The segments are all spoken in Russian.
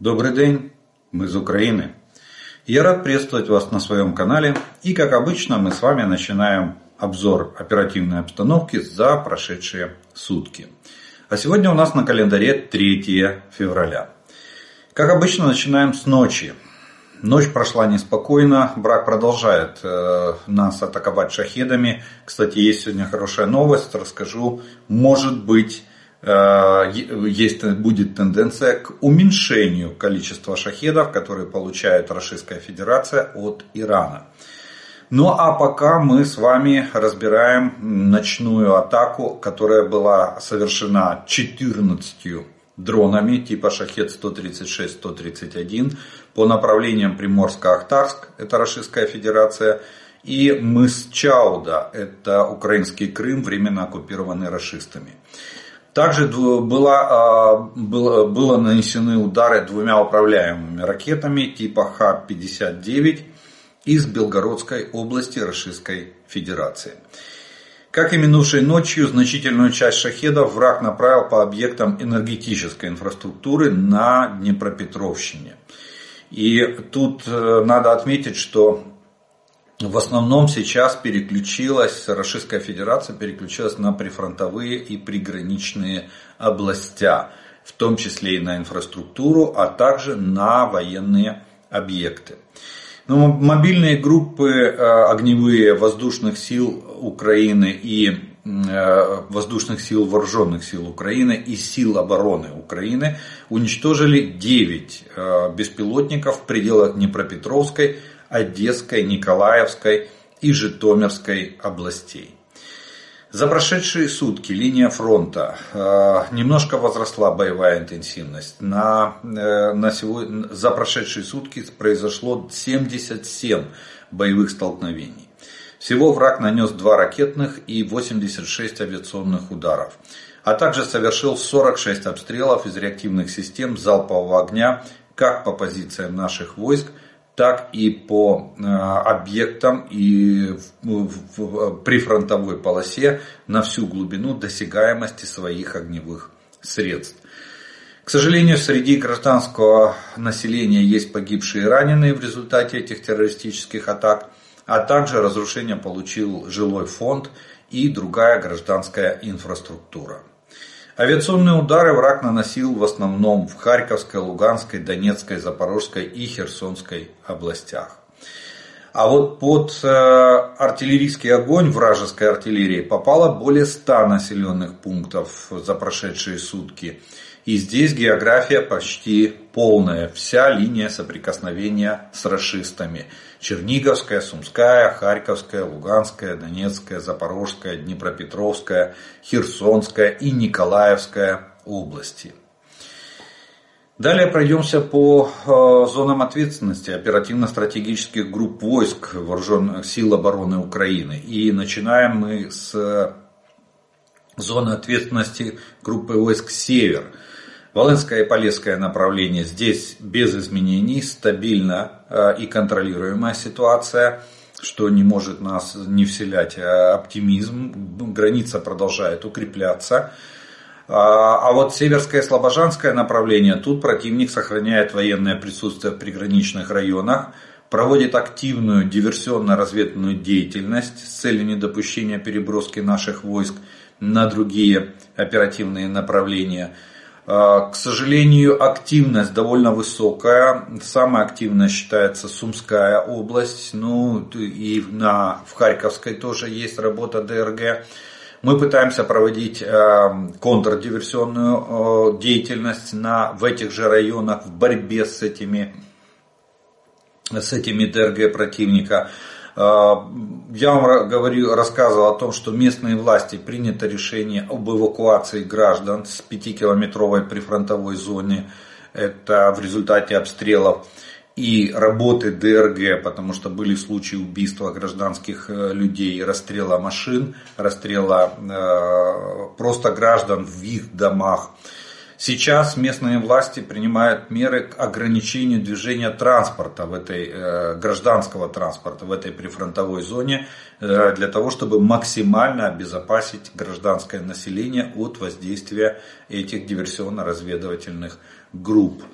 Добрый день, мы из Украины. Я рад приветствовать вас на своем канале. И как обычно мы с вами начинаем обзор оперативной обстановки за прошедшие сутки. А сегодня у нас на календаре 3 февраля. Как обычно начинаем с ночи. Ночь прошла неспокойно, брак продолжает э, нас атаковать шахедами. Кстати, есть сегодня хорошая новость, расскажу. Может быть, есть, будет тенденция к уменьшению количества шахедов, которые получает Российская Федерация от Ирана. Ну а пока мы с вами разбираем ночную атаку, которая была совершена 14 дронами типа Шахет-136-131 по направлениям Приморско-Ахтарск, это Российская Федерация, и мыс Чауда, это украинский Крым, временно оккупированный расистами. Также было, а, было, было нанесены удары двумя управляемыми ракетами типа Х-59 из Белгородской области Российской Федерации. Как и минувшей ночью, значительную часть шахедов враг направил по объектам энергетической инфраструктуры на Днепропетровщине. И тут э, надо отметить, что в основном сейчас переключилась, Российская Федерация переключилась на прифронтовые и приграничные областя, в том числе и на инфраструктуру, а также на военные объекты. Но мобильные группы э, огневые воздушных сил Украины и э, воздушных сил вооруженных сил Украины и сил обороны Украины уничтожили 9 э, беспилотников в пределах Днепропетровской, Одесской, Николаевской и Житомирской областей. За прошедшие сутки линия фронта э, немножко возросла боевая интенсивность. На, э, на сегодня, за прошедшие сутки произошло 77 боевых столкновений. Всего враг нанес 2 ракетных и 86 авиационных ударов, а также совершил 46 обстрелов из реактивных систем залпового огня как по позициям наших войск, так и по э, объектам и в прифронтовой полосе на всю глубину досягаемости своих огневых средств. К сожалению, среди гражданского населения есть погибшие и раненые в результате этих террористических атак, а также разрушение получил жилой фонд и другая гражданская инфраструктура. Авиационные удары враг наносил в основном в Харьковской, Луганской, Донецкой, Запорожской и Херсонской областях. А вот под э, артиллерийский огонь вражеской артиллерии попало более 100 населенных пунктов за прошедшие сутки. И здесь география почти полная, вся линия соприкосновения с расистами. Черниговская, Сумская, Харьковская, Луганская, Донецкая, Запорожская, Днепропетровская, Херсонская и Николаевская области. Далее пройдемся по э, зонам ответственности оперативно-стратегических групп войск Вооруженных сил обороны Украины. И начинаем мы с зоны ответственности группы войск «Север». Волынское и Полесское направление здесь без изменений, стабильно э, и контролируемая ситуация, что не может нас не вселять а оптимизм. Граница продолжает укрепляться. А, а вот Северское и Слобожанское направление, тут противник сохраняет военное присутствие в приграничных районах, проводит активную диверсионно-разведывательную деятельность с целью недопущения переброски наших войск на другие оперативные направления – к сожалению, активность довольно высокая. Самая активная считается Сумская область. Ну и на, в Харьковской тоже есть работа ДРГ. Мы пытаемся проводить э, контрдиверсионную э, деятельность на, в этих же районах в борьбе с этими, с этими ДРГ противника. А, я вам говорю, рассказывал о том, что местные власти принято решение об эвакуации граждан с 5-километровой прифронтовой зоны. Это в результате обстрелов и работы ДРГ, потому что были случаи убийства гражданских э, людей, расстрела машин, расстрела э, просто граждан в их домах. Сейчас местные власти принимают меры к ограничению движения транспорта в этой э, гражданского транспорта в этой прифронтовой зоне э, для того, чтобы максимально обезопасить гражданское население от воздействия этих диверсионно-разведывательных групп.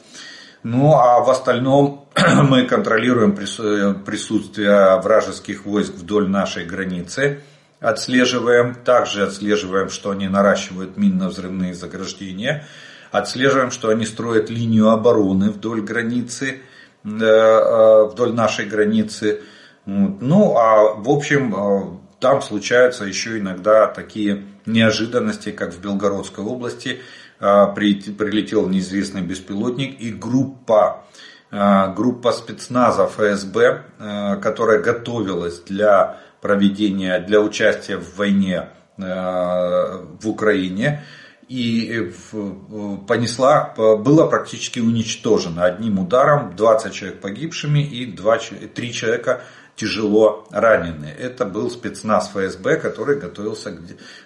Ну а в остальном мы контролируем присутствие вражеских войск вдоль нашей границы. Отслеживаем, также отслеживаем, что они наращивают минно-взрывные заграждения. Отслеживаем, что они строят линию обороны вдоль границы, э, э, вдоль нашей границы. Ну, а в общем, э, там случаются еще иногда такие неожиданности, как в Белгородской области. Прилетел неизвестный беспилотник и группа, группа спецназа ФСБ, которая готовилась для проведения, для участия в войне в Украине, и понесла, была практически уничтожена одним ударом, 20 человек погибшими и 2, 3 человека тяжело раненые. Это был спецназ ФСБ, который готовился к,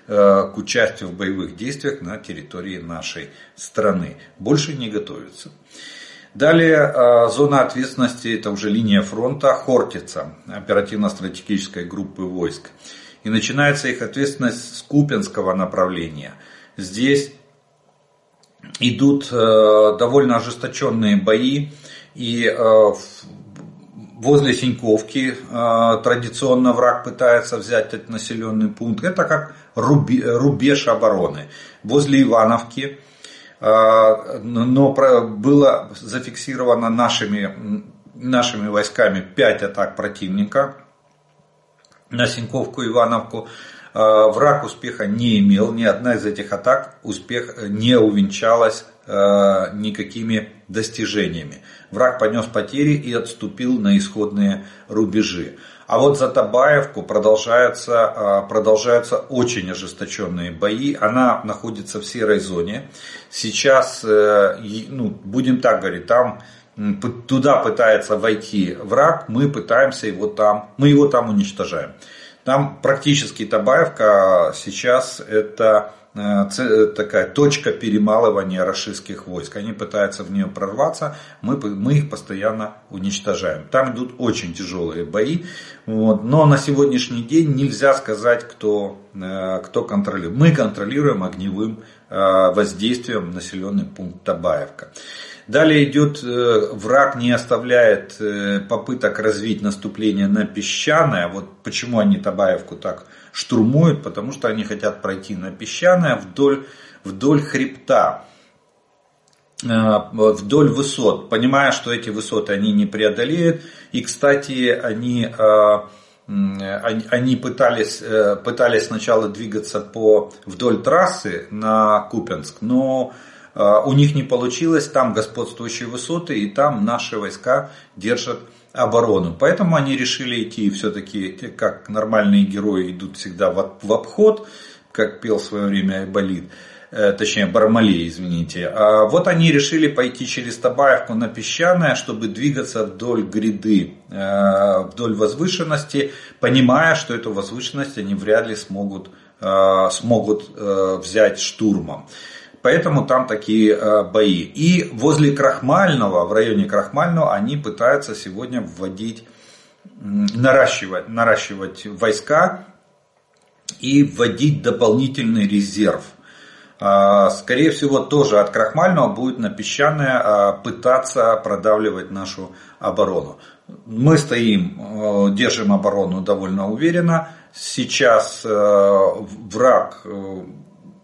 э, к участию в боевых действиях на территории нашей страны. Больше не готовится. Далее э, зона ответственности, это уже линия фронта Хортица, оперативно-стратегической группы войск. И начинается их ответственность с Купинского направления – Здесь идут э, довольно ожесточенные бои. И э, возле Синьковки э, традиционно враг пытается взять этот населенный пункт. Это как рубеж обороны. Возле Ивановки но было зафиксировано нашими, нашими войсками 5 атак противника на Синьковку и Ивановку. Э, враг успеха не имел, ни одна из этих атак успех не увенчалась э, никакими достижениями. Враг понес потери и отступил на исходные рубежи. А вот за Табаевку продолжаются, э, продолжаются очень ожесточенные бои. Она находится в серой зоне. Сейчас, ну, будем так говорить, там туда пытается войти враг, мы пытаемся его там, мы его там уничтожаем. Там практически Табаевка сейчас это э, такая точка перемалывания рашистских войск. Они пытаются в нее прорваться, мы, мы их постоянно уничтожаем. Там идут очень тяжелые бои, вот, но на сегодняшний день нельзя сказать, кто, э, кто контролирует. Мы контролируем огневым э, воздействием населенный пункт Табаевка. Далее идет, э, враг не оставляет э, попыток развить наступление на песчаное. Вот почему они Табаевку так штурмуют, потому что они хотят пройти на песчаное вдоль, вдоль хребта э, вдоль высот, понимая, что эти высоты они не преодолеют. И, кстати, они, они пытались, пытались сначала двигаться по, вдоль трассы на Купенск, но у них не получилось, там господствующие высоты, и там наши войска держат оборону. Поэтому они решили идти все-таки, как нормальные герои идут всегда в обход, как пел в свое время Айболит, э, точнее Бармалей, извините. А вот они решили пойти через Табаевку на Песчаное, чтобы двигаться вдоль гряды, э, вдоль возвышенности, понимая, что эту возвышенность они вряд ли смогут, э, смогут взять штурмом. Поэтому там такие э, бои. И возле Крахмального, в районе Крахмального, они пытаются сегодня вводить, наращивать, наращивать войска и вводить дополнительный резерв. А, скорее всего, тоже от Крахмального будет на Песчаное а, пытаться продавливать нашу оборону. Мы стоим, э, держим оборону довольно уверенно. Сейчас э, враг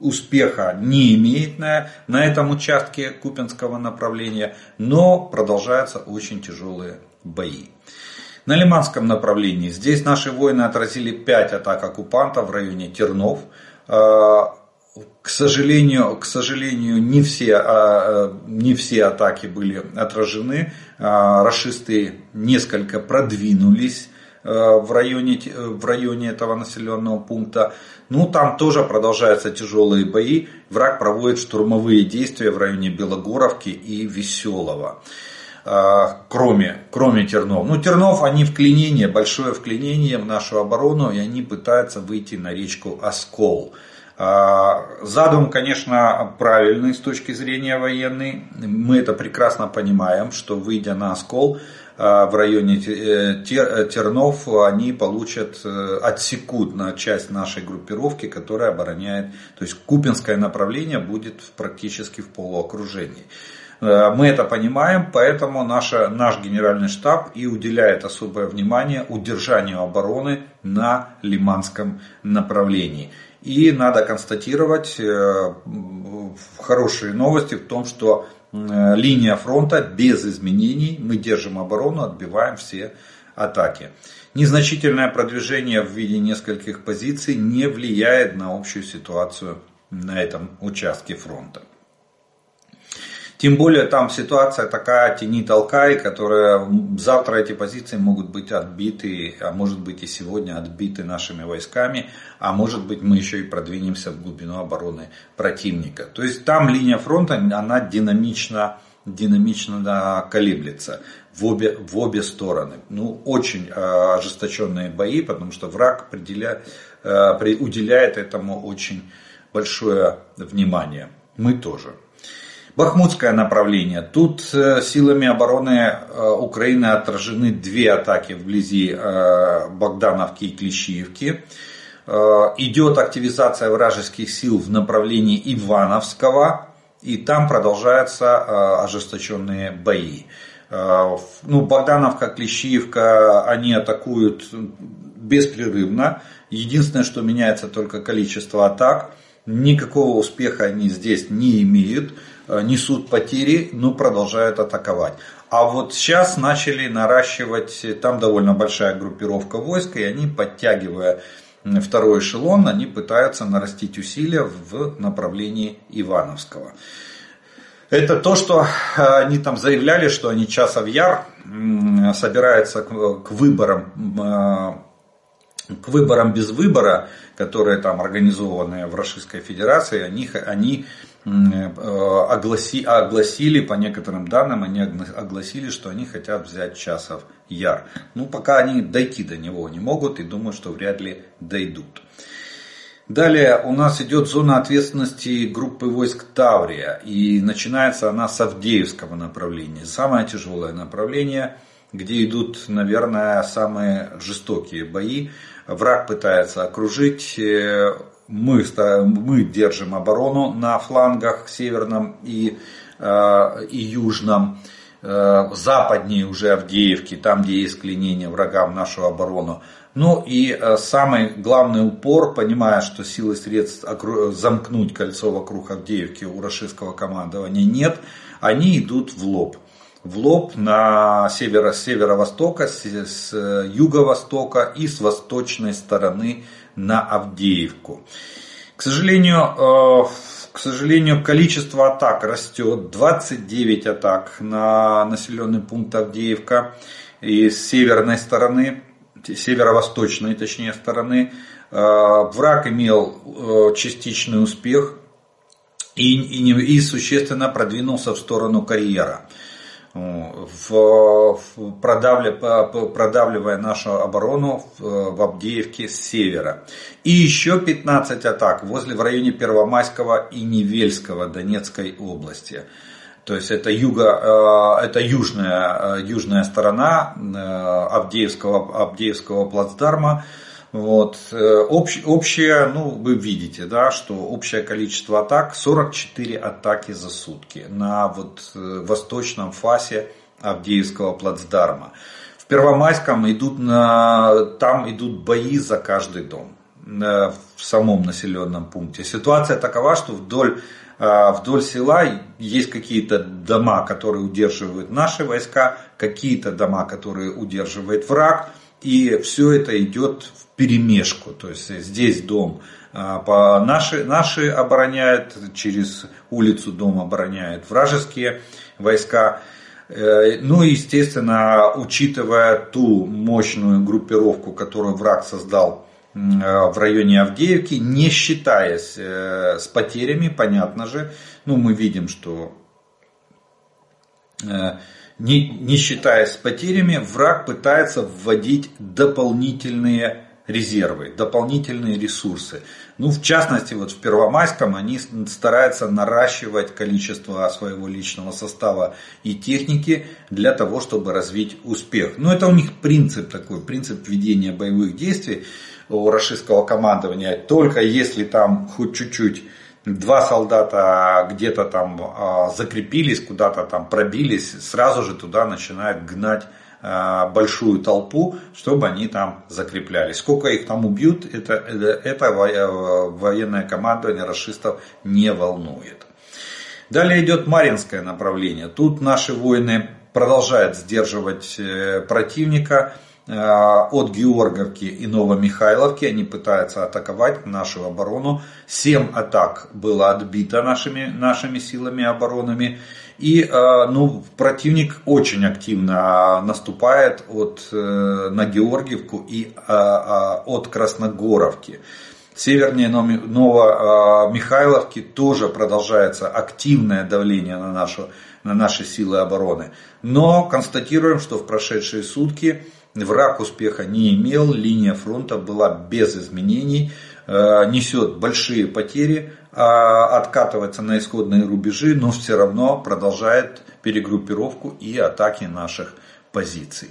успеха не имеет на, на этом участке Купинского направления, но продолжаются очень тяжелые бои. На Лиманском направлении здесь наши воины отразили 5 атак оккупантов в районе Тернов. А, к сожалению, к сожалению не, все, а, не все атаки были отражены. А, Рашисты несколько продвинулись в районе, в районе этого населенного пункта. Ну, там тоже продолжаются тяжелые бои. Враг проводит штурмовые действия в районе Белогоровки и Веселого. Э, кроме, кроме Тернов. Ну, Тернов, они вклинение, большое вклинение в нашу оборону, и они пытаются выйти на речку Оскол. Э, задум, конечно, правильный с точки зрения военной. Мы это прекрасно понимаем, что выйдя на Оскол, а, в районе э, э, Тернов, они получат, э, отсекут на часть нашей группировки, которая обороняет, то есть Купинское направление будет практически в полуокружении. Мы это понимаем, поэтому наша, наш генеральный штаб и уделяет особое внимание удержанию обороны на Лиманском направлении. И надо констатировать хорошие новости в том, что линия фронта без изменений, мы держим оборону, отбиваем все атаки. Незначительное продвижение в виде нескольких позиций не влияет на общую ситуацию на этом участке фронта. Тем более там ситуация такая тени толкай, которая завтра эти позиции могут быть отбиты, а может быть и сегодня отбиты нашими войсками, а может быть мы еще и продвинемся в глубину обороны противника. То есть там линия фронта, она динамично, динамично колеблется в обе, в обе стороны. Ну, очень э, ожесточенные бои, потому что враг определяет, э, уделяет этому очень большое внимание. Мы тоже. Бахмутское направление. Тут э, силами обороны э, Украины отражены две атаки вблизи э, Богдановки и Клещиевки. Идет активизация вражеских сил в направлении Ивановского. И там продолжаются ожесточенные бои. Ну, Богдановка, Клещиевка, они атакуют беспрерывно. Единственное, что меняется только количество атак. Никакого успеха они здесь не имеют. Э, несут потери, но продолжают атаковать. А вот сейчас начали наращивать, там довольно большая группировка войск, и они, подтягивая второй эшелон, они пытаются нарастить усилия в направлении Ивановского. Это то, что э, они там заявляли, что они часов яр собираются к выборам э, к выборам без выбора, которые там организованы в Российской Федерации, они, они Э, огласи, огласили, по некоторым данным, они огласили, что они хотят взять Часов Яр. Ну, пока они дойти до него не могут и думаю, что вряд ли дойдут. Далее у нас идет зона ответственности группы войск Таврия. И начинается она с Авдеевского направления. Самое тяжелое направление, где идут, наверное, самые жестокие бои. Враг пытается окружить э, мы, мы держим оборону на флангах северном и, э, и южном, э, западнее уже Авдеевки, там где есть клинение врагам в нашу оборону. Ну и э, самый главный упор, понимая, что силы средств замкнуть кольцо вокруг Авдеевки у российского командования нет, они идут в лоб в лоб на северо, северо-востока, с юго-востока и с восточной стороны на Авдеевку. К сожалению, э, к сожалению, количество атак растет. 29 атак на населенный пункт Авдеевка. И с северной стороны, северо-восточной точнее стороны, э, враг имел э, частичный успех и, и, и существенно продвинулся в сторону карьера в, продавливая нашу оборону в Абдеевке с севера. И еще 15 атак возле в районе Первомайского и Невельского Донецкой области. То есть это, юго, э, это южная, э, южная сторона э, Авдеевского, Авдеевского плацдарма. Вот. Общ, общее, ну, вы видите, да, что общее количество атак 44 атаки за сутки на вот восточном фасе Авдеевского плацдарма. В Первомайском идут на, там идут бои за каждый дом в самом населенном пункте. Ситуация такова, что вдоль, вдоль села есть какие-то дома, которые удерживают наши войска, какие-то дома, которые удерживает враг. И все это идет в перемешку. То есть здесь дом а, по наши, наши обороняют, через улицу дом обороняют вражеские войска. Э, ну и, естественно, учитывая ту мощную группировку, которую враг создал э, в районе Авдеевки, не считаясь э, с потерями, понятно же, ну мы видим, что не, не считаясь с потерями, враг пытается вводить дополнительные резервы, дополнительные ресурсы. Ну, в частности, вот в Первомайском они стараются наращивать количество своего личного состава и техники для того, чтобы развить успех. Ну, это у них принцип такой, принцип ведения боевых действий у российского командования. Только если там хоть чуть-чуть два солдата где-то там а, закрепились, куда-то там пробились, сразу же туда начинают гнать а, большую толпу, чтобы они там закреплялись. Сколько их там убьют, это, это военное командование расистов не волнует. Далее идет Маринское направление. Тут наши воины продолжают сдерживать э, противника. Э, от Георговки и Новомихайловки. Они пытаются атаковать нашу оборону. Семь атак было отбито нашими, нашими силами оборонами. И э, ну, противник очень активно наступает от, э, на Георгиевку и от Красногоровки. Севернее Новомихайловки тоже продолжается активное давление на, нашу, на наши силы обороны. Но констатируем, что в прошедшие сутки Враг успеха не имел, линия фронта была без изменений, э, несет большие потери, а откатывается на исходные рубежи, но все равно продолжает перегруппировку и атаки наших позиций.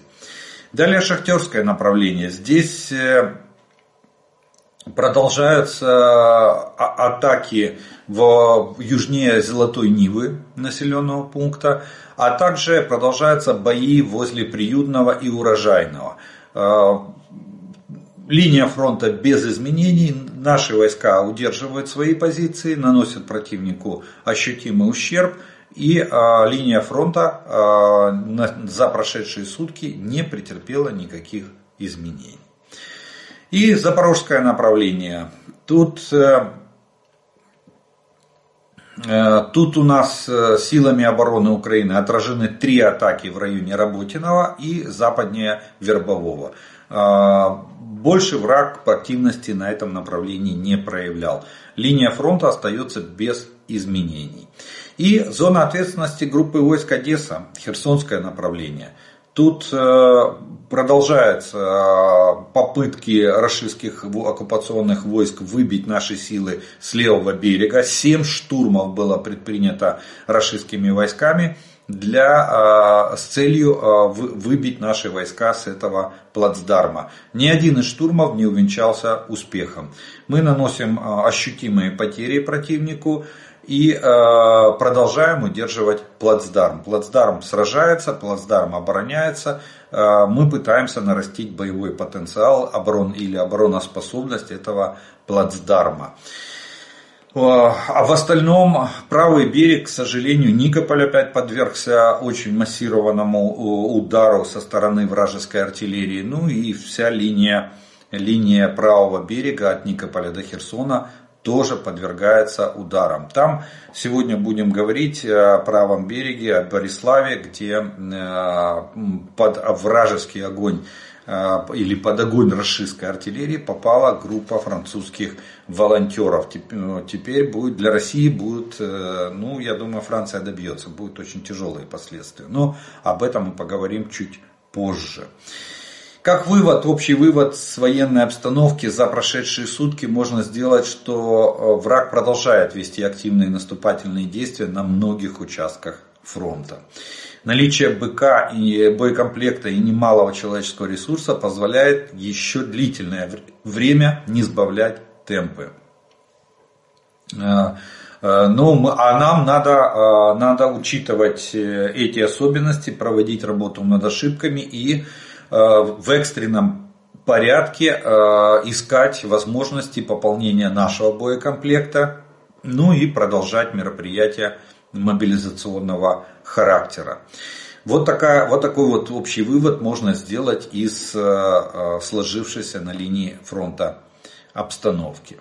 Далее шахтерское направление. Здесь э, продолжаются а, атаки в южнее Золотой Нивы населенного пункта а также продолжаются бои возле Приютного и Урожайного. Э, линия фронта без изменений, наши войска удерживают свои позиции, наносят противнику ощутимый ущерб, и э, линия фронта э, за прошедшие сутки не претерпела никаких изменений. И запорожское направление. Тут Э, тут у нас э, силами обороны Украины отражены три атаки в районе Работиного и западнее Вербового. Э, больше враг активности на этом направлении не проявлял. Линия фронта остается без изменений. И зона ответственности группы войск Одесса, Херсонское направление – Тут э, продолжаются э, попытки российских оккупационных войск выбить наши силы с левого берега. Семь штурмов было предпринято российскими войсками для, э, с целью выбить наши войска с этого плацдарма. Ни один из штурмов не увенчался успехом. Мы наносим ощутимые потери противнику и э, продолжаем удерживать плацдарм. Плацдарм сражается, плацдарм обороняется. Э, мы пытаемся нарастить боевой потенциал оборон или обороноспособность этого плацдарма. Э, а в остальном правый берег, к сожалению, Никополь опять подвергся очень массированному э, удару со стороны вражеской артиллерии. Ну и вся линия, линия правого берега от Никополя до Херсона тоже подвергается ударам. Там сегодня будем говорить о правом береге, о Бориславе, где э, под вражеский огонь э, или под огонь расистской артиллерии попала группа французских волонтеров. Э, теперь будет для России будет, ну, я думаю, Франция добьется, будут очень тяжелые последствия. Но об этом мы поговорим чуть позже. Как вывод, общий вывод с военной обстановки за прошедшие сутки можно сделать, что э, враг продолжает вести активные наступательные действия на многих участках фронта. Наличие БК и боекомплекта и немалого человеческого ресурса позволяет еще длительное время не сбавлять темпы. Э, э, ну, а нам надо, надо учитывать эти особенности, проводить работу над ошибками и в экстренном порядке э, искать возможности пополнения нашего боекомплекта, ну и продолжать мероприятия мобилизационного характера. Вот, такая, вот такой вот общий вывод можно сделать из э, сложившейся на линии фронта обстановки.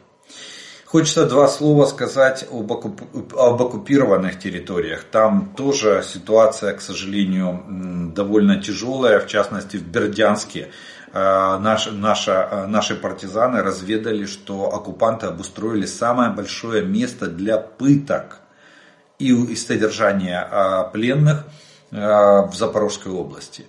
Хочется два слова сказать об, оккуп... об оккупированных территориях. Там тоже ситуация, к сожалению, довольно тяжелая. В частности, в Бердянске э, Наш, наша, э, наши партизаны разведали, что оккупанты обустроили самое большое место для пыток и содержания э, пленных в Запорожской области.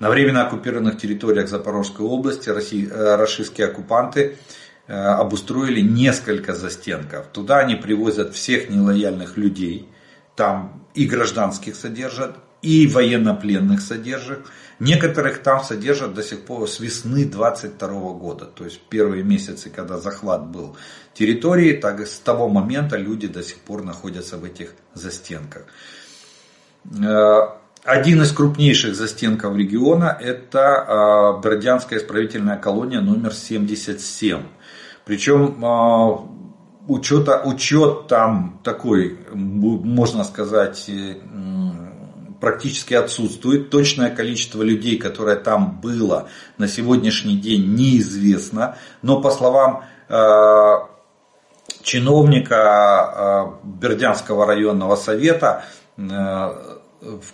На временно оккупированных территориях Запорожской области российские оккупанты Э, обустроили несколько застенков. Туда они привозят всех нелояльных людей, там и гражданских содержат, и военнопленных содержат. Некоторых там содержат до сих пор с весны 22 года. То есть первые месяцы, когда захват был территории, так и с того момента люди до сих пор находятся в этих застенках. Э, один из крупнейших застенков региона это э, Бердянская исправительная колония номер 77. Причем э, учета, учет там такой, можно сказать, практически отсутствует. Точное количество людей, которое там было на сегодняшний день неизвестно. Но по словам э, чиновника э, Бердянского районного совета, э,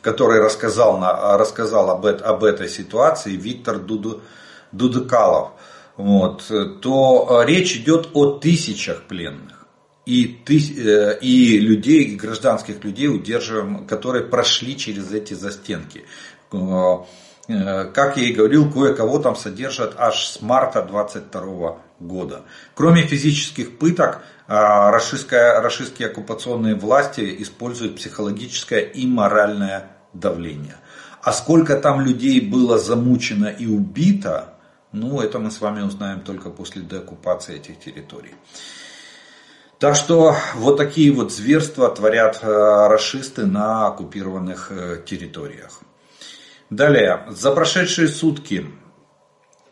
который рассказал, рассказал об, об этой ситуации, Виктор Дуду, Дудыкалов, вот, то речь идет о тысячах пленных и, э, и людей, гражданских людей удерживаем, которые прошли через эти застенки. Э, э, как я и говорил, кое-кого там содержат аж с марта 22 года. Кроме физических пыток, российские оккупационные власти используют психологическое и моральное давление. А сколько там людей было замучено и убито, ну это мы с вами узнаем только после деоккупации этих территорий. Так что вот такие вот зверства творят э, расисты на оккупированных э, территориях. Далее, за прошедшие сутки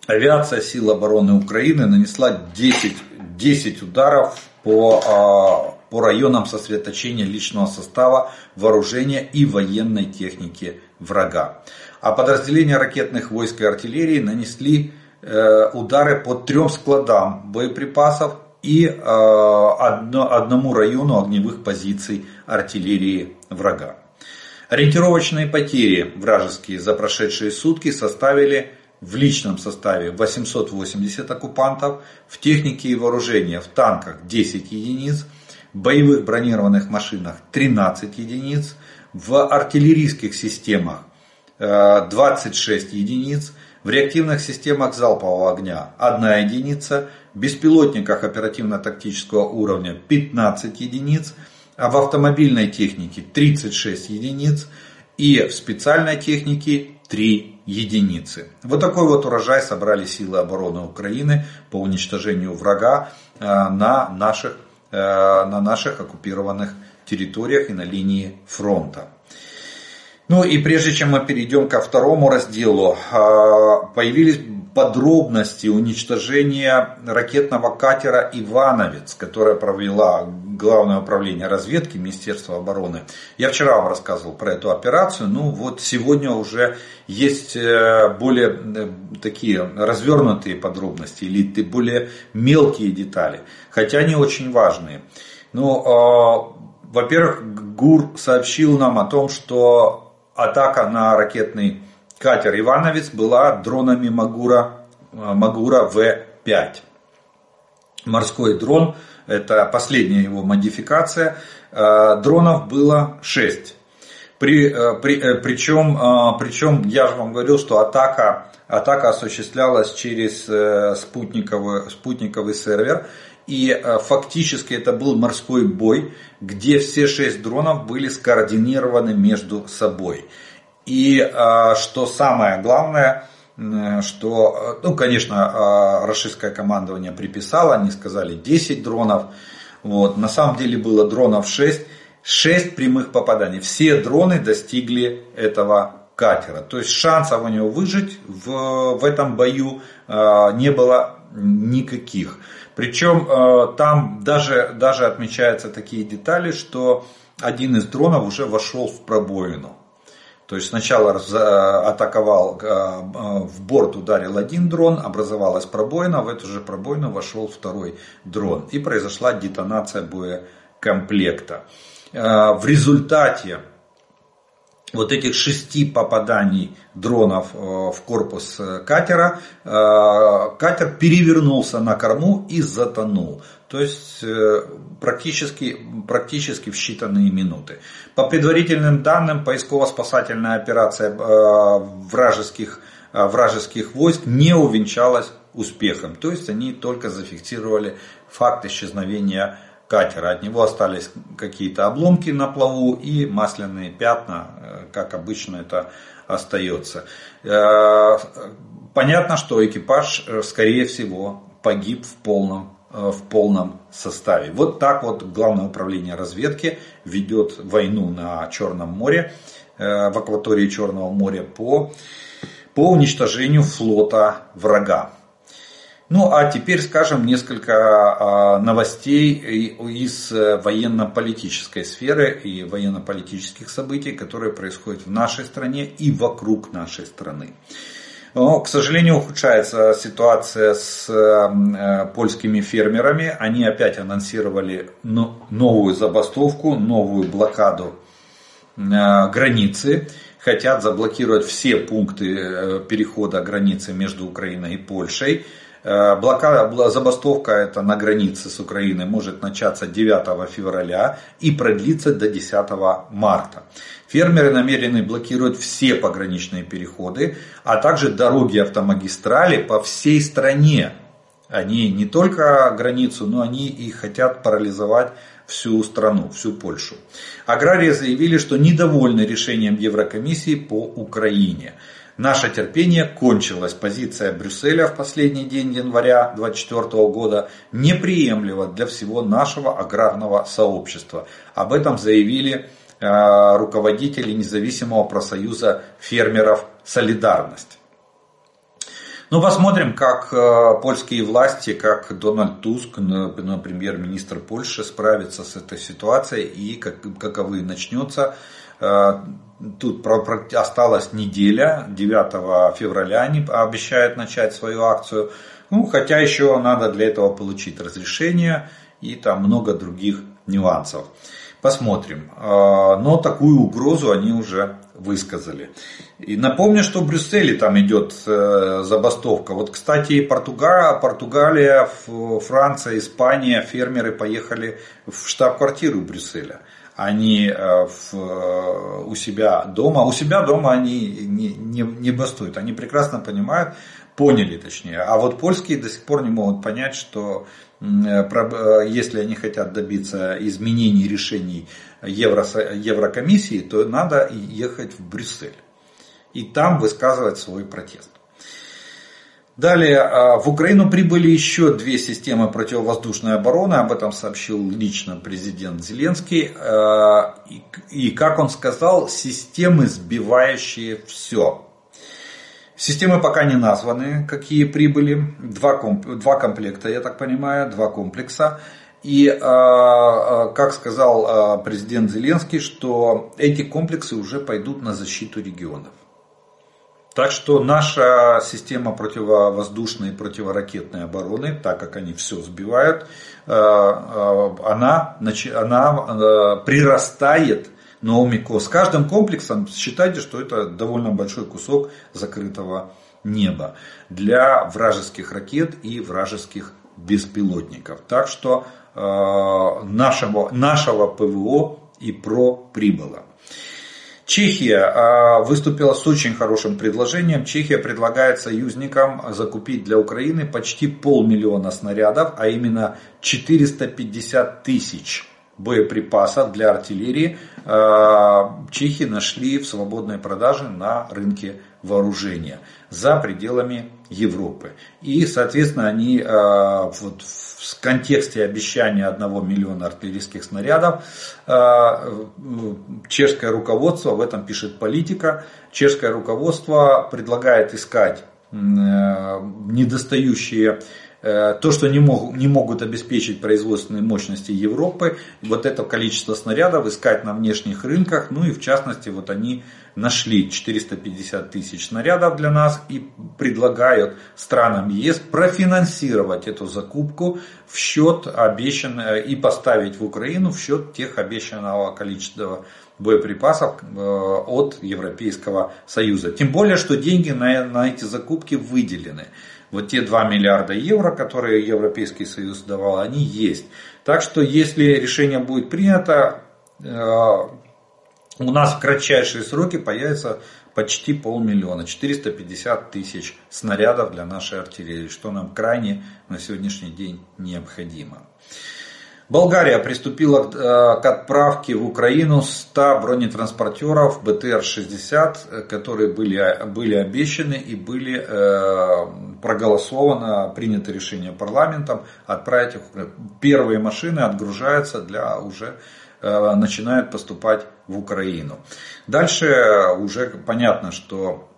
авиация сил обороны Украины нанесла 10, 10 ударов по, а, по районам сосредоточения личного состава, вооружения и военной техники врага. А подразделения ракетных войск и артиллерии нанесли удары по трем складам боеприпасов и э, одно, одному району огневых позиций артиллерии врага. Ориентировочные потери вражеские за прошедшие сутки составили в личном составе 880 оккупантов, в технике и вооружении в танках 10 единиц, в боевых бронированных машинах 13 единиц, в артиллерийских системах 26 единиц, в реактивных системах залпового огня 1 единица, в беспилотниках оперативно-тактического уровня 15 единиц, а в автомобильной технике 36 единиц и в специальной технике 3 единицы. Вот такой вот урожай собрали силы обороны Украины по уничтожению врага э, на наших, э, на наших оккупированных территориях и на линии фронта. Ну и прежде чем мы перейдем ко второму разделу, а, появились подробности уничтожения ракетного катера «Ивановец», которое провела Главное управление разведки Министерства обороны. Я вчера вам рассказывал про эту операцию, ну вот сегодня уже есть э, более э, такие развернутые подробности или более мелкие детали, хотя они очень важные. Ну, а, во-первых, ГУР сообщил нам о том, что атака на ракетный катер «Ивановец» была дронами Магура, э, Магура В-5. Морской дрон, это последняя его модификация. Э, дронов было 6. При, э, при, причем, причем я же вам говорил, что атака, атака осуществлялась через спутниковый, спутниковый сервер. И фактически это был морской бой, где все шесть дронов были скоординированы между собой. И что самое главное, что, ну, конечно, российское командование приписало, они сказали 10 дронов. Вот. На самом деле было дронов 6, 6 прямых попаданий. Все дроны достигли этого катера. То есть шансов у него выжить в, в этом бою не было никаких. Причем э, там даже, даже отмечаются такие детали, что один из дронов уже вошел в пробоину. То есть сначала атаковал, э, э, в борт ударил один дрон, образовалась пробоина, в эту же пробоину вошел второй дрон. И произошла детонация боекомплекта. В результате вот этих шести попаданий дронов э, в корпус э, катера, э, катер перевернулся на корму и затонул. То есть практически, практически в считанные минуты. По предварительным данным, поисково-спасательная операция вражеских, вражеских войск не увенчалась успехом. То есть они только зафиксировали факт исчезновения катера. От него остались какие-то обломки на плаву и масляные пятна, э, как обычно это остается. Э, понятно, что экипаж, э, скорее всего, погиб в полном, в полном составе. Вот так вот Главное управление разведки ведет войну на Черном море, в акватории Черного моря по, по уничтожению флота врага. Ну а теперь скажем несколько а, новостей из э, военно-политической сферы и военно-политических событий, которые происходят в нашей стране и вокруг нашей страны. К сожалению, ухудшается ситуация с э, польскими фермерами. Они опять анонсировали новую забастовку, новую блокаду э, границы. Хотят заблокировать все пункты перехода границы между Украиной и Польшей. Э, блокада, забастовка это на границе с Украиной может начаться 9 февраля и продлиться до 10 марта. Фермеры намерены блокировать все пограничные переходы, а также дороги автомагистрали по всей стране. Они не только границу, но они и хотят парализовать всю страну, всю Польшу. Аграрии заявили, что недовольны решением Еврокомиссии по Украине. Наше терпение кончилось. Позиция Брюсселя в последний день января 2024 года неприемлема для всего нашего аграрного сообщества. Об этом заявили э, руководители независимого профсоюза фермеров «Солидарность». Ну, посмотрим, как э, польские власти, как Дональд Туск, премьер-министр Польши, справится с этой ситуацией и как, каковы начнется тут осталась неделя, 9 февраля они обещают начать свою акцию. Ну, хотя еще надо для этого получить разрешение и там много других нюансов. Посмотрим. Э, но такую угрозу они уже высказали. И напомню, что в Брюсселе там идет э, забастовка. Вот, кстати, Португалия, Португалия, Франция, Испания, фермеры поехали в штаб-квартиру Брюсселя они э, в, э, у себя дома, у себя дома они не, не, не бастуют, они прекрасно понимают, поняли точнее, а вот польские до сих пор не могут понять, что э, если они хотят добиться изменений решений Евро, Еврокомиссии, то надо ехать в Брюссель. И там высказывать свой протест. Далее, а, в Украину прибыли еще две системы противовоздушной обороны, об этом сообщил лично президент Зеленский. А, и, как он сказал, системы, сбивающие все. Системы пока не названы, какие прибыли. Два, два комплекта, я так понимаю, два комплекса. И, а, как сказал президент Зеленский, что эти комплексы уже пойдут на защиту регионов. Так что наша система противовоздушной и противоракетной обороны, так как они все сбивают, э, э, она, она э, прирастает новыми с каждым комплексом считайте, что это довольно большой кусок закрытого неба для вражеских ракет и вражеских беспилотников. Так что нашего, нашего ПВО и ПРО прибыло. Чехия а, выступила с очень хорошим предложением. Чехия предлагает союзникам закупить для Украины почти полмиллиона снарядов, а именно 450 тысяч боеприпасов для артиллерии. А, чехи нашли в свободной продаже на рынке вооружения за пределами Европы. И, соответственно, они а, вот в контексте обещания 1 миллиона артиллерийских снарядов а, чешское руководство, в этом пишет политика, чешское руководство предлагает искать э, недостающие то, что не, мог, не могут обеспечить производственные мощности Европы, вот это количество снарядов искать на внешних рынках, ну и в частности вот они нашли 450 тысяч снарядов для нас и предлагают странам ЕС профинансировать эту закупку в счет обещанного и поставить в Украину в счет тех обещанного количества боеприпасов э, от Европейского Союза. Тем более, что деньги на, на эти закупки выделены вот те 2 миллиарда евро, которые Европейский Союз давал, они есть. Так что если решение будет принято, э, у нас в кратчайшие сроки появится почти полмиллиона, 450 тысяч снарядов для нашей артиллерии, что нам крайне на сегодняшний день необходимо. Болгария приступила к отправке в Украину 100 бронетранспортеров БТР-60, которые были, были обещаны и были проголосовано, принято решение парламентом отправить их. Первые машины отгружаются для уже начинают поступать в Украину. Дальше уже понятно, что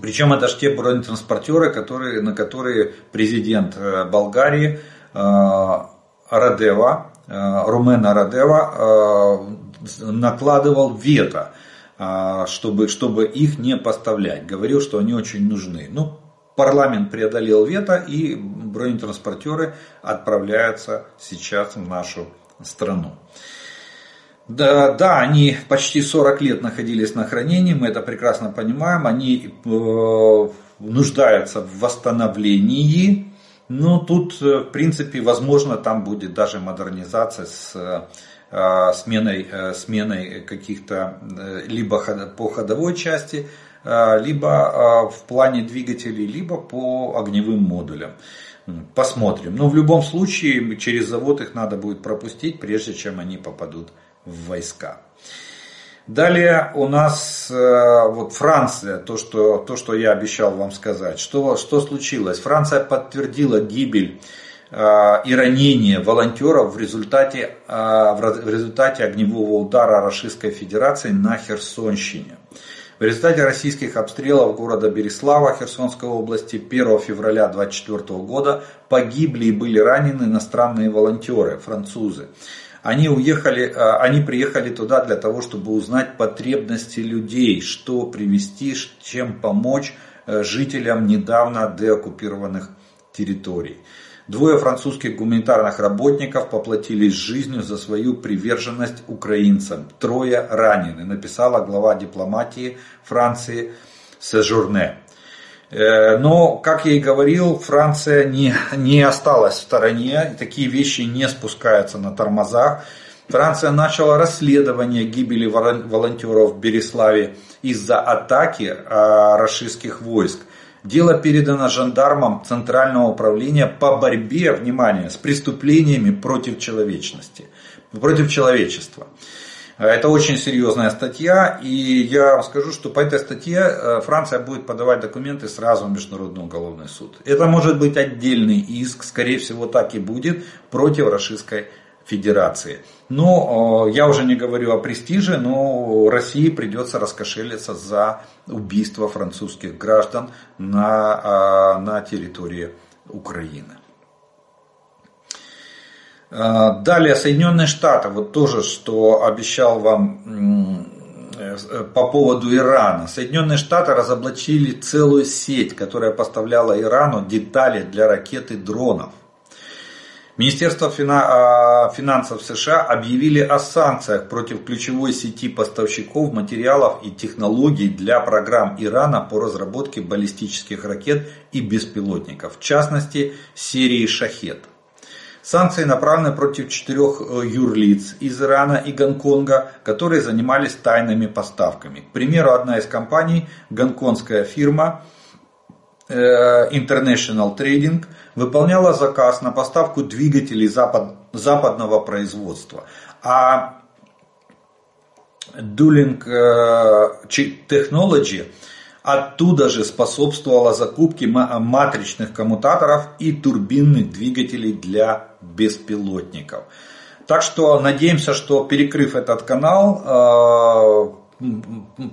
причем это же те бронетранспортеры, которые, на которые президент э, Болгарии э, Радева, Румена Радева накладывал вето, чтобы, чтобы их не поставлять. Говорил, что они очень нужны. Ну, парламент преодолел вето и бронетранспортеры отправляются сейчас в нашу страну. Да, да, они почти 40 лет находились на хранении, мы это прекрасно понимаем, они э, нуждаются в восстановлении, но тут, э, в принципе, возможно, там будет даже модернизация с э, сменой, э, сменой каких-то либо по ходовой части, либо в плане двигателей, либо по огневым модулям. Посмотрим. Но в любом случае через завод их надо будет пропустить, прежде чем они попадут в войска. Далее у нас э, вот Франция, то что, то, что я обещал вам сказать. Что, что случилось? Франция подтвердила гибель э, и ранение волонтеров в результате, э, в результате огневого удара Российской Федерации на Херсонщине. В результате российских обстрелов города Береслава Херсонской области 1 февраля 2024 года погибли и были ранены иностранные волонтеры, французы. Они, уехали, э, они приехали туда для того, чтобы узнать потребности людей, что привести, чем помочь э, жителям недавно деоккупированных территорий. Двое французских гуманитарных работников поплатились жизнью за свою приверженность украинцам. Трое ранены, написала глава дипломатии Франции Сежурне. Э, но, как я и говорил, Франция не, не осталась в стороне, такие вещи не спускаются на тормозах. Франция начала расследование гибели волонтеров в Береславе из-за атаки а, российских войск. Дело передано жандармам Центрального управления по борьбе, внимание, с преступлениями против человечности, против человечества. Это очень серьезная статья, и я вам скажу, что по этой статье э, Франция будет подавать документы сразу в Международный уголовный суд. Это может быть отдельный иск, скорее всего так и будет, против Российской Федерации. Но э, я уже не говорю о престиже, но России придется раскошелиться за убийство французских граждан на, э, на территории Украины. А, далее Соединенные Штаты, вот тоже, что обещал вам э, по поводу Ирана. Соединенные Штаты разоблачили целую сеть, которая поставляла Ирану детали для ракет и дронов. Министерство а, финансов США объявили о санкциях против ключевой сети поставщиков материалов и технологий для программ Ирана по разработке баллистических ракет и беспилотников, в частности серии «Шахет». Санкции направлены против четырех э, юрлиц из Ирана и Гонконга, которые занимались тайными поставками. К примеру, одна из компаний, гонконгская фирма э, International Trading, выполняла заказ на поставку двигателей запад, западного производства. А Dueling э, Technology – Оттуда же способствовала закупке матричных коммутаторов и турбинных двигателей для беспилотников. Так что надеемся, что перекрыв этот канал, э,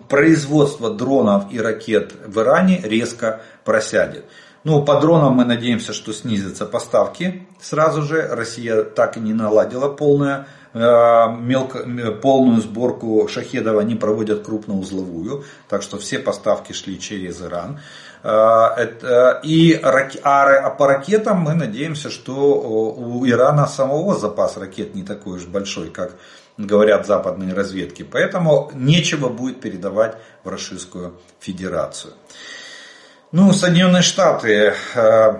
производство дронов и ракет в Иране резко просядет. Ну, по дронам мы надеемся, что снизятся поставки сразу же. Россия так и не наладила полное мелко, полную сборку шахедов они проводят крупноузловую, так что все поставки шли через Иран. Э, и а по ракетам мы надеемся, что у Ирана самого запас ракет не такой уж большой, как говорят западные разведки. Поэтому нечего будет передавать в Российскую Федерацию. Ну, Соединенные Штаты, э,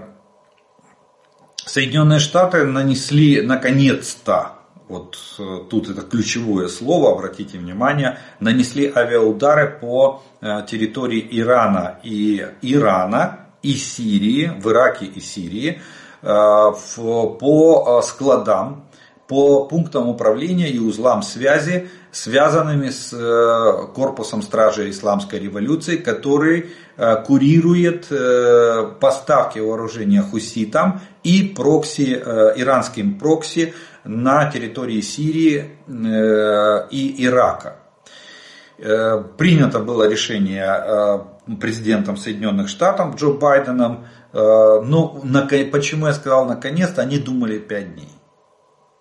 Соединенные Штаты нанесли наконец-то вот э, тут это ключевое слово, обратите внимание, нанесли авиаудары по э, территории Ирана и Ирана и Сирии, в Ираке и Сирии, по складам, по пунктам управления и узлам связи, связанными с корпусом стражей исламской революции, который курирует поставки вооружения хуситам и прокси, иранским прокси на территории Сирии и Ирака. Э, принято было решение э, президентом Соединенных Штатов Джо Байденом. Э, но почему я сказал наконец-то, они думали 5 дней.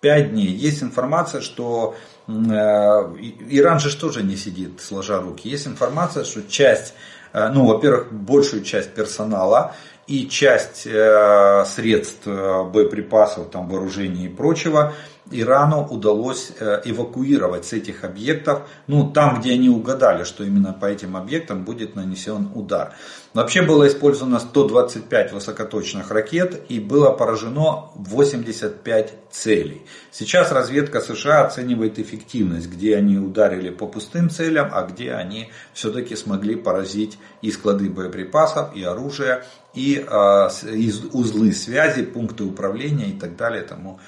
5 дней. Есть информация, что Иран же тоже не сидит сложа руки. Есть информация, что часть, ну, во-первых, большую часть персонала и часть средств, боеприпасов, там, вооружений и прочего Ирану удалось э, эвакуировать с этих объектов, ну там, где они угадали, что именно по этим объектам будет нанесен удар. Вообще было использовано 125 высокоточных ракет и было поражено 85 целей. Сейчас разведка США оценивает эффективность, где они ударили по пустым целям, а где они все-таки смогли поразить и склады боеприпасов, и оружия, и э, узлы связи, пункты управления и так далее и тому.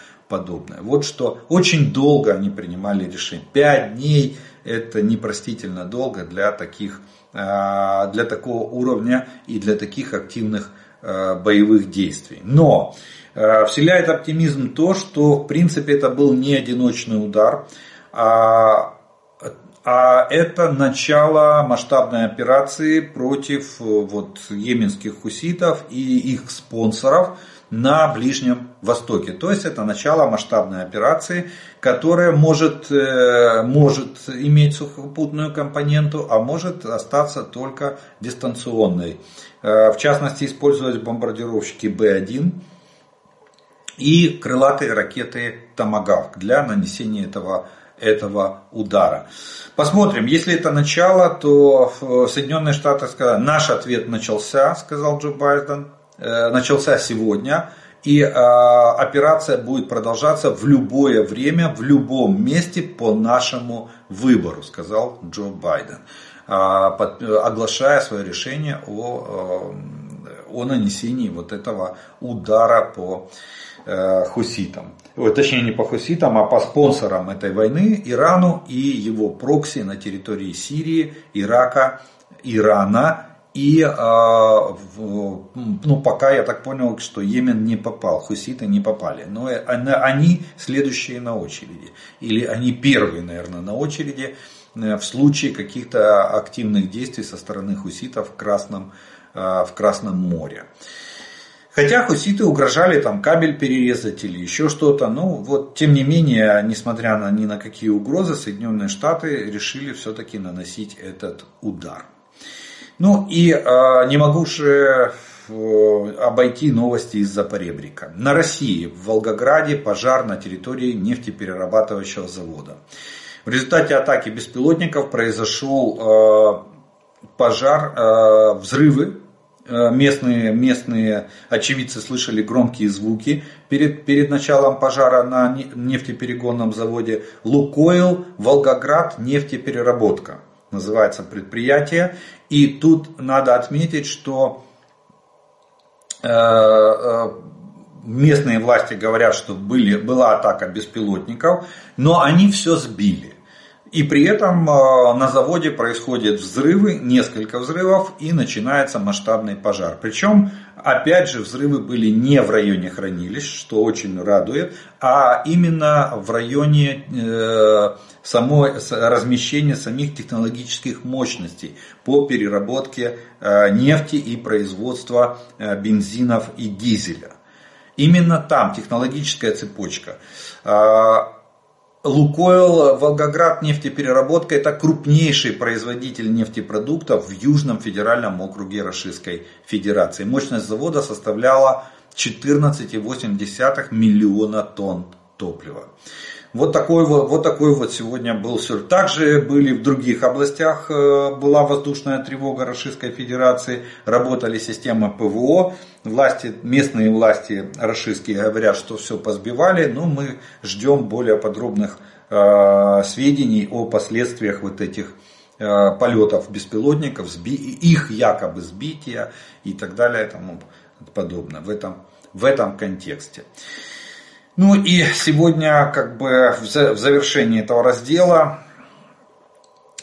Вот что очень долго они принимали решение. Пять дней это непростительно долго для, таких, а, для такого уровня и для таких активных а, боевых действий. Но а, вселяет оптимизм то, что в принципе это был не одиночный удар, а а это начало масштабной операции против вот, йеменских хуситов и их спонсоров, на Ближнем Востоке. То есть это начало масштабной операции, которая может, э, может иметь сухопутную компоненту, а может остаться только дистанционной. Э, в частности, использовать бомбардировщики Б-1 и крылатые ракеты Томагавк для нанесения этого этого удара. Посмотрим, если это начало, то э, Соединенные Штаты сказали, наш ответ начался, сказал Джо Байден, начался сегодня. И э, операция будет продолжаться в любое время, в любом месте по нашему выбору, сказал Джо Байден, э, оглашая свое решение о, о нанесении вот этого удара по хуситам. Точнее не по хуситам, а по спонсорам этой войны, Ирану и его прокси на территории Сирии, Ирака, Ирана и а, ну, пока я так понял, что Йемен не попал, хуситы не попали. Но они следующие на очереди. Или они первые, наверное, на очереди э, в случае каких-то активных действий со стороны хуситов в Красном, а, в Красном море. Хотя хуситы угрожали там кабель перерезать или еще что-то. Но вот тем не менее, несмотря на ни на какие угрозы, Соединенные Штаты решили все-таки наносить этот удар. Ну и э, не могу же э, обойти новости из-за поребрика. На России, в Волгограде, пожар на территории нефтеперерабатывающего завода. В результате атаки беспилотников произошел э, пожар, э, взрывы. Местные, местные очевидцы слышали громкие звуки перед, перед началом пожара на нефтеперегонном заводе Лукойл, Волгоград, нефтепереработка называется предприятие. И тут надо отметить, что э, э, местные власти говорят, что были, была атака беспилотников, но они все сбили. И при этом э, на заводе происходят взрывы, несколько взрывов, и начинается масштабный пожар. Причем, опять же, взрывы были не в районе хранилищ, что очень радует, а именно в районе э, самой, размещения самих технологических мощностей по переработке э, нефти и производства бензинов и дизеля. Именно там технологическая цепочка. Лукойл Волгоград нефтепереработка это крупнейший производитель нефтепродуктов в Южном федеральном округе Российской Федерации. Мощность завода составляла 14,8 миллиона тонн топлива. Вот такой вот, вот такой вот сегодня был сюр. Также были в других областях, э, была воздушная тревога Российской Федерации, работали системы ПВО. Власти, местные власти российские говорят, что все позбивали, но мы ждем более подробных э, сведений о последствиях вот этих э, полетов беспилотников, их якобы сбития и так далее и тому подобное в этом в этом контексте. Ну и сегодня как бы в завершении этого раздела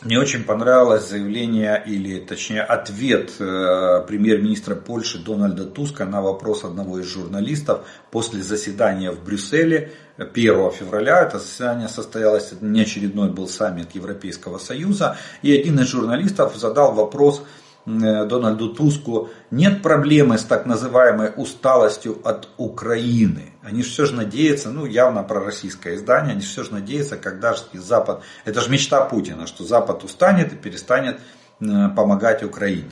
мне очень понравилось заявление, или точнее ответ э, премьер-министра Польши Дональда Туска на вопрос одного из журналистов после заседания в Брюсселе 1 февраля. Это заседание состоялось, это не очередной был саммит Европейского Союза. И один из журналистов задал вопрос, Дональду Туску, нет проблемы с так называемой усталостью от Украины. Они же все же надеются, ну явно пророссийское издание, они все же надеются, когда же Запад, это же мечта Путина, что Запад устанет и перестанет э, помогать Украине.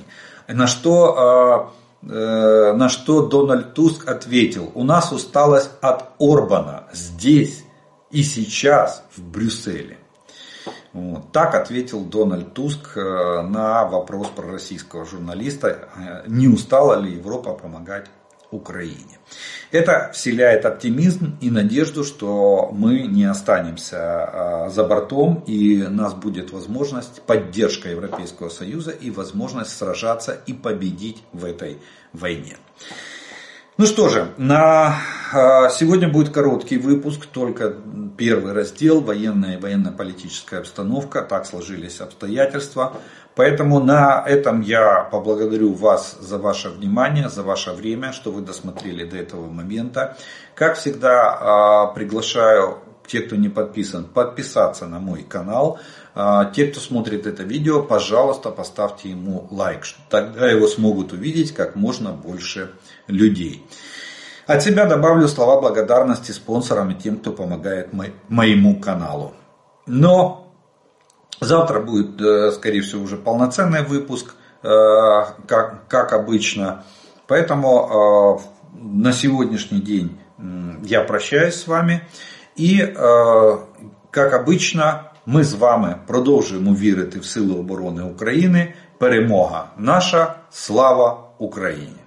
На что, э, на что Дональд Туск ответил, у нас усталость от Орбана здесь и сейчас в Брюсселе. Вот. Так ответил Дональд Туск э, на вопрос про российского журналиста, э, не устала ли Европа помогать Украине. Это вселяет оптимизм и надежду, что мы не останемся э, за бортом и нас будет возможность, поддержка Европейского Союза и возможность сражаться и победить в этой войне. Ну что же, на а, сегодня будет короткий выпуск, только первый раздел, военная и военно-политическая обстановка, так сложились обстоятельства. Поэтому на этом я поблагодарю вас за ваше внимание, за ваше время, что вы досмотрели до этого момента. Как всегда, а, приглашаю те, кто не подписан, подписаться на мой канал. А, те, кто смотрит это видео, пожалуйста, поставьте ему лайк. Тогда его смогут увидеть как можно больше людей. От себя добавлю слова благодарности спонсорам и тем, кто помогает моему каналу. Но завтра будет, э, скорее всего, уже полноценный выпуск, э, как, как обычно. Поэтому э, на сегодняшний день я прощаюсь с вами. І, як обично, ми з вами продовжуємо вірити в Сили оборони України. Перемога наша, слава Україні!